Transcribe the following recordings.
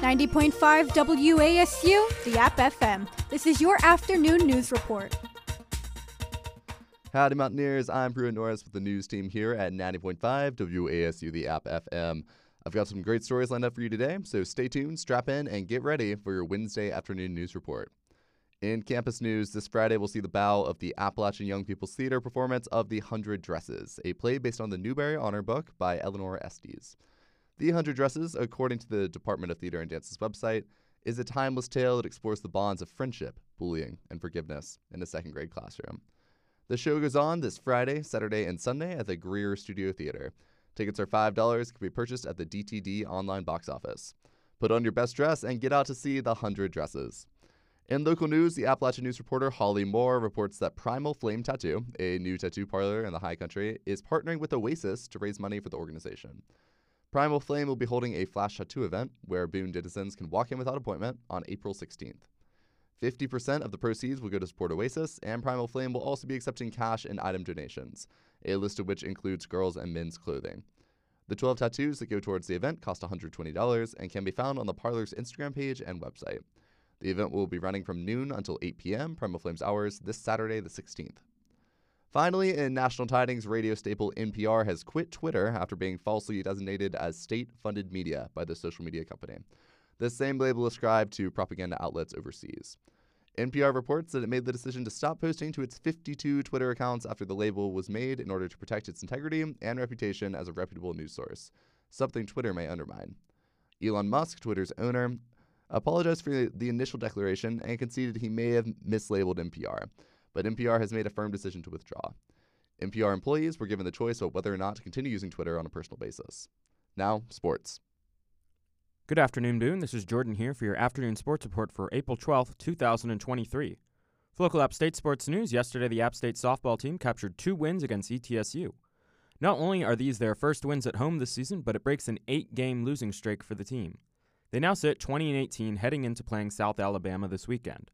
90.5 WASU, the App FM. This is your afternoon news report. Howdy, Mountaineers. I'm Pruitt Norris with the news team here at 90.5 WASU, the App FM. I've got some great stories lined up for you today, so stay tuned, strap in, and get ready for your Wednesday afternoon news report. In campus news, this Friday we'll see the bow of the Appalachian Young People's Theater performance of The Hundred Dresses, a play based on the Newbery Honor book by Eleanor Estes. The Hundred Dresses, according to the Department of Theater and Dance's website, is a timeless tale that explores the bonds of friendship, bullying, and forgiveness in a second grade classroom. The show goes on this Friday, Saturday, and Sunday at the Greer Studio Theater. Tickets are $5, can be purchased at the DTD online box office. Put on your best dress and get out to see The Hundred Dresses. In local news, the Appalachian News reporter Hollie Moore reports that Primal Flame Tattoo, a new tattoo parlor in the High Country, is partnering with Oasis to raise money for the organization. Primal Flame will be holding a flash tattoo event where Boone citizens can walk in without appointment on April 16th. 50% of the proceeds will go to support Oasis, and Primal Flame will also be accepting cash and item donations, a list of which includes girls and men's clothing. The 12 tattoos that go towards the event cost $120 and can be found on the parlor's Instagram page and website. The event will be running from noon until 8 p.m. Primal Flames hours this Saturday, the 16th. Finally, in national tidings, radio staple NPR has quit Twitter after being falsely designated as state funded media by the social media company. This same label ascribed to propaganda outlets overseas. NPR reports that it made the decision to stop posting to its 52 Twitter accounts after the label was made in order to protect its integrity and reputation as a reputable news source, something Twitter may undermine. Elon Musk, Twitter's owner, apologized for the initial declaration and conceded he may have mislabeled NPR, but NPR has made a firm decision to withdraw. NPR employees were given the choice of whether or not to continue using Twitter on a personal basis. Now, sports. Good afternoon, Boone. This is Jordan here for your afternoon sports report for April 12th, 2023. For local App State sports news, yesterday the App State softball team captured two wins against ETSU. Not only are these their first wins at home this season, but it breaks an eight game losing streak for the team. They now sit 20 and 18 heading into playing South Alabama this weekend.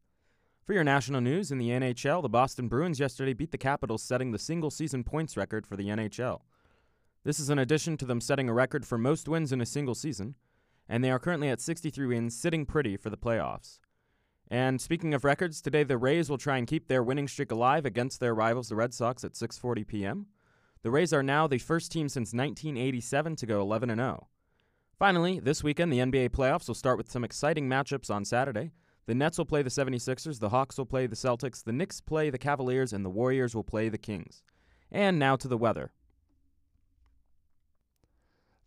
For your national news, in the NHL, the Boston Bruins yesterday beat the Capitals, setting the single season points record for the NHL. This is in addition to them setting a record for most wins in a single season and they are currently at 63 wins, sitting pretty for the playoffs. And speaking of records, today the Rays will try and keep their winning streak alive against their rivals, the Red Sox, at 6:40 p.m. The Rays are now the first team since 1987 to go 11 0. Finally, this weekend the NBA playoffs will start with some exciting matchups on Saturday. The Nets will play the 76ers, the Hawks will play the Celtics, the Knicks play the Cavaliers, and the Warriors will play the Kings. And now to the weather.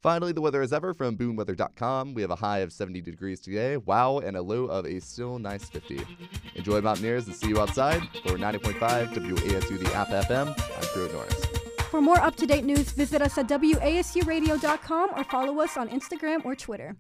Finally, the weather as ever from boonweather.com. We have a high of 70 degrees today, wow, and a low of a still nice 50. Enjoy Mountaineers and see you outside. For 90.5 WASU, the App FM, I'm Drew Norris. For more up to date news, visit us at WASUradio.com or follow us on Instagram or Twitter.